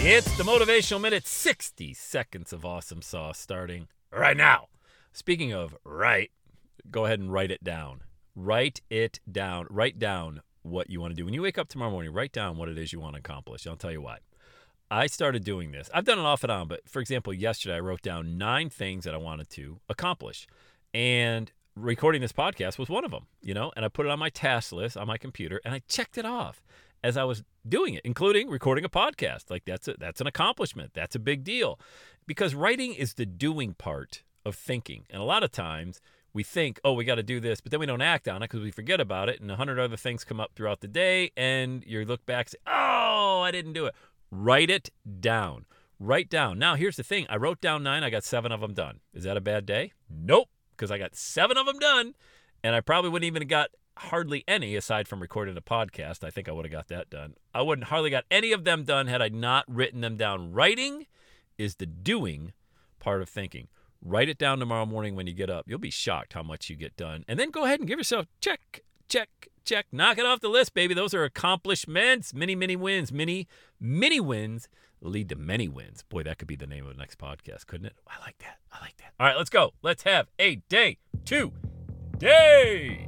It's the Motivational Minute 60 seconds of awesome sauce starting right now. Speaking of right, go ahead and write it down. Write it down. Write down what you want to do. When you wake up tomorrow morning, write down what it is you want to accomplish. I'll tell you why. I started doing this. I've done it off and on, but for example, yesterday I wrote down nine things that I wanted to accomplish. And recording this podcast was one of them, you know, and I put it on my task list on my computer and I checked it off as I was doing it, including recording a podcast. Like that's a, that's an accomplishment. That's a big deal. Because writing is the doing part of thinking. And a lot of times we think, oh, we got to do this, but then we don't act on it because we forget about it. And a hundred other things come up throughout the day. And you look back and say, oh, I didn't do it. Write it down. Write down. Now, here's the thing I wrote down nine, I got seven of them done. Is that a bad day? Nope, because I got seven of them done. And I probably wouldn't even have got hardly any aside from recording a podcast. I think I would have got that done. I wouldn't hardly got any of them done had I not written them down. Writing is the doing part of thinking. Write it down tomorrow morning when you get up. You'll be shocked how much you get done. And then go ahead and give yourself check, check, check. Knock it off the list, baby. Those are accomplishments. Many, many wins. Many, many wins lead to many wins. Boy, that could be the name of the next podcast, couldn't it? I like that. I like that. All right, let's go. Let's have a day two day.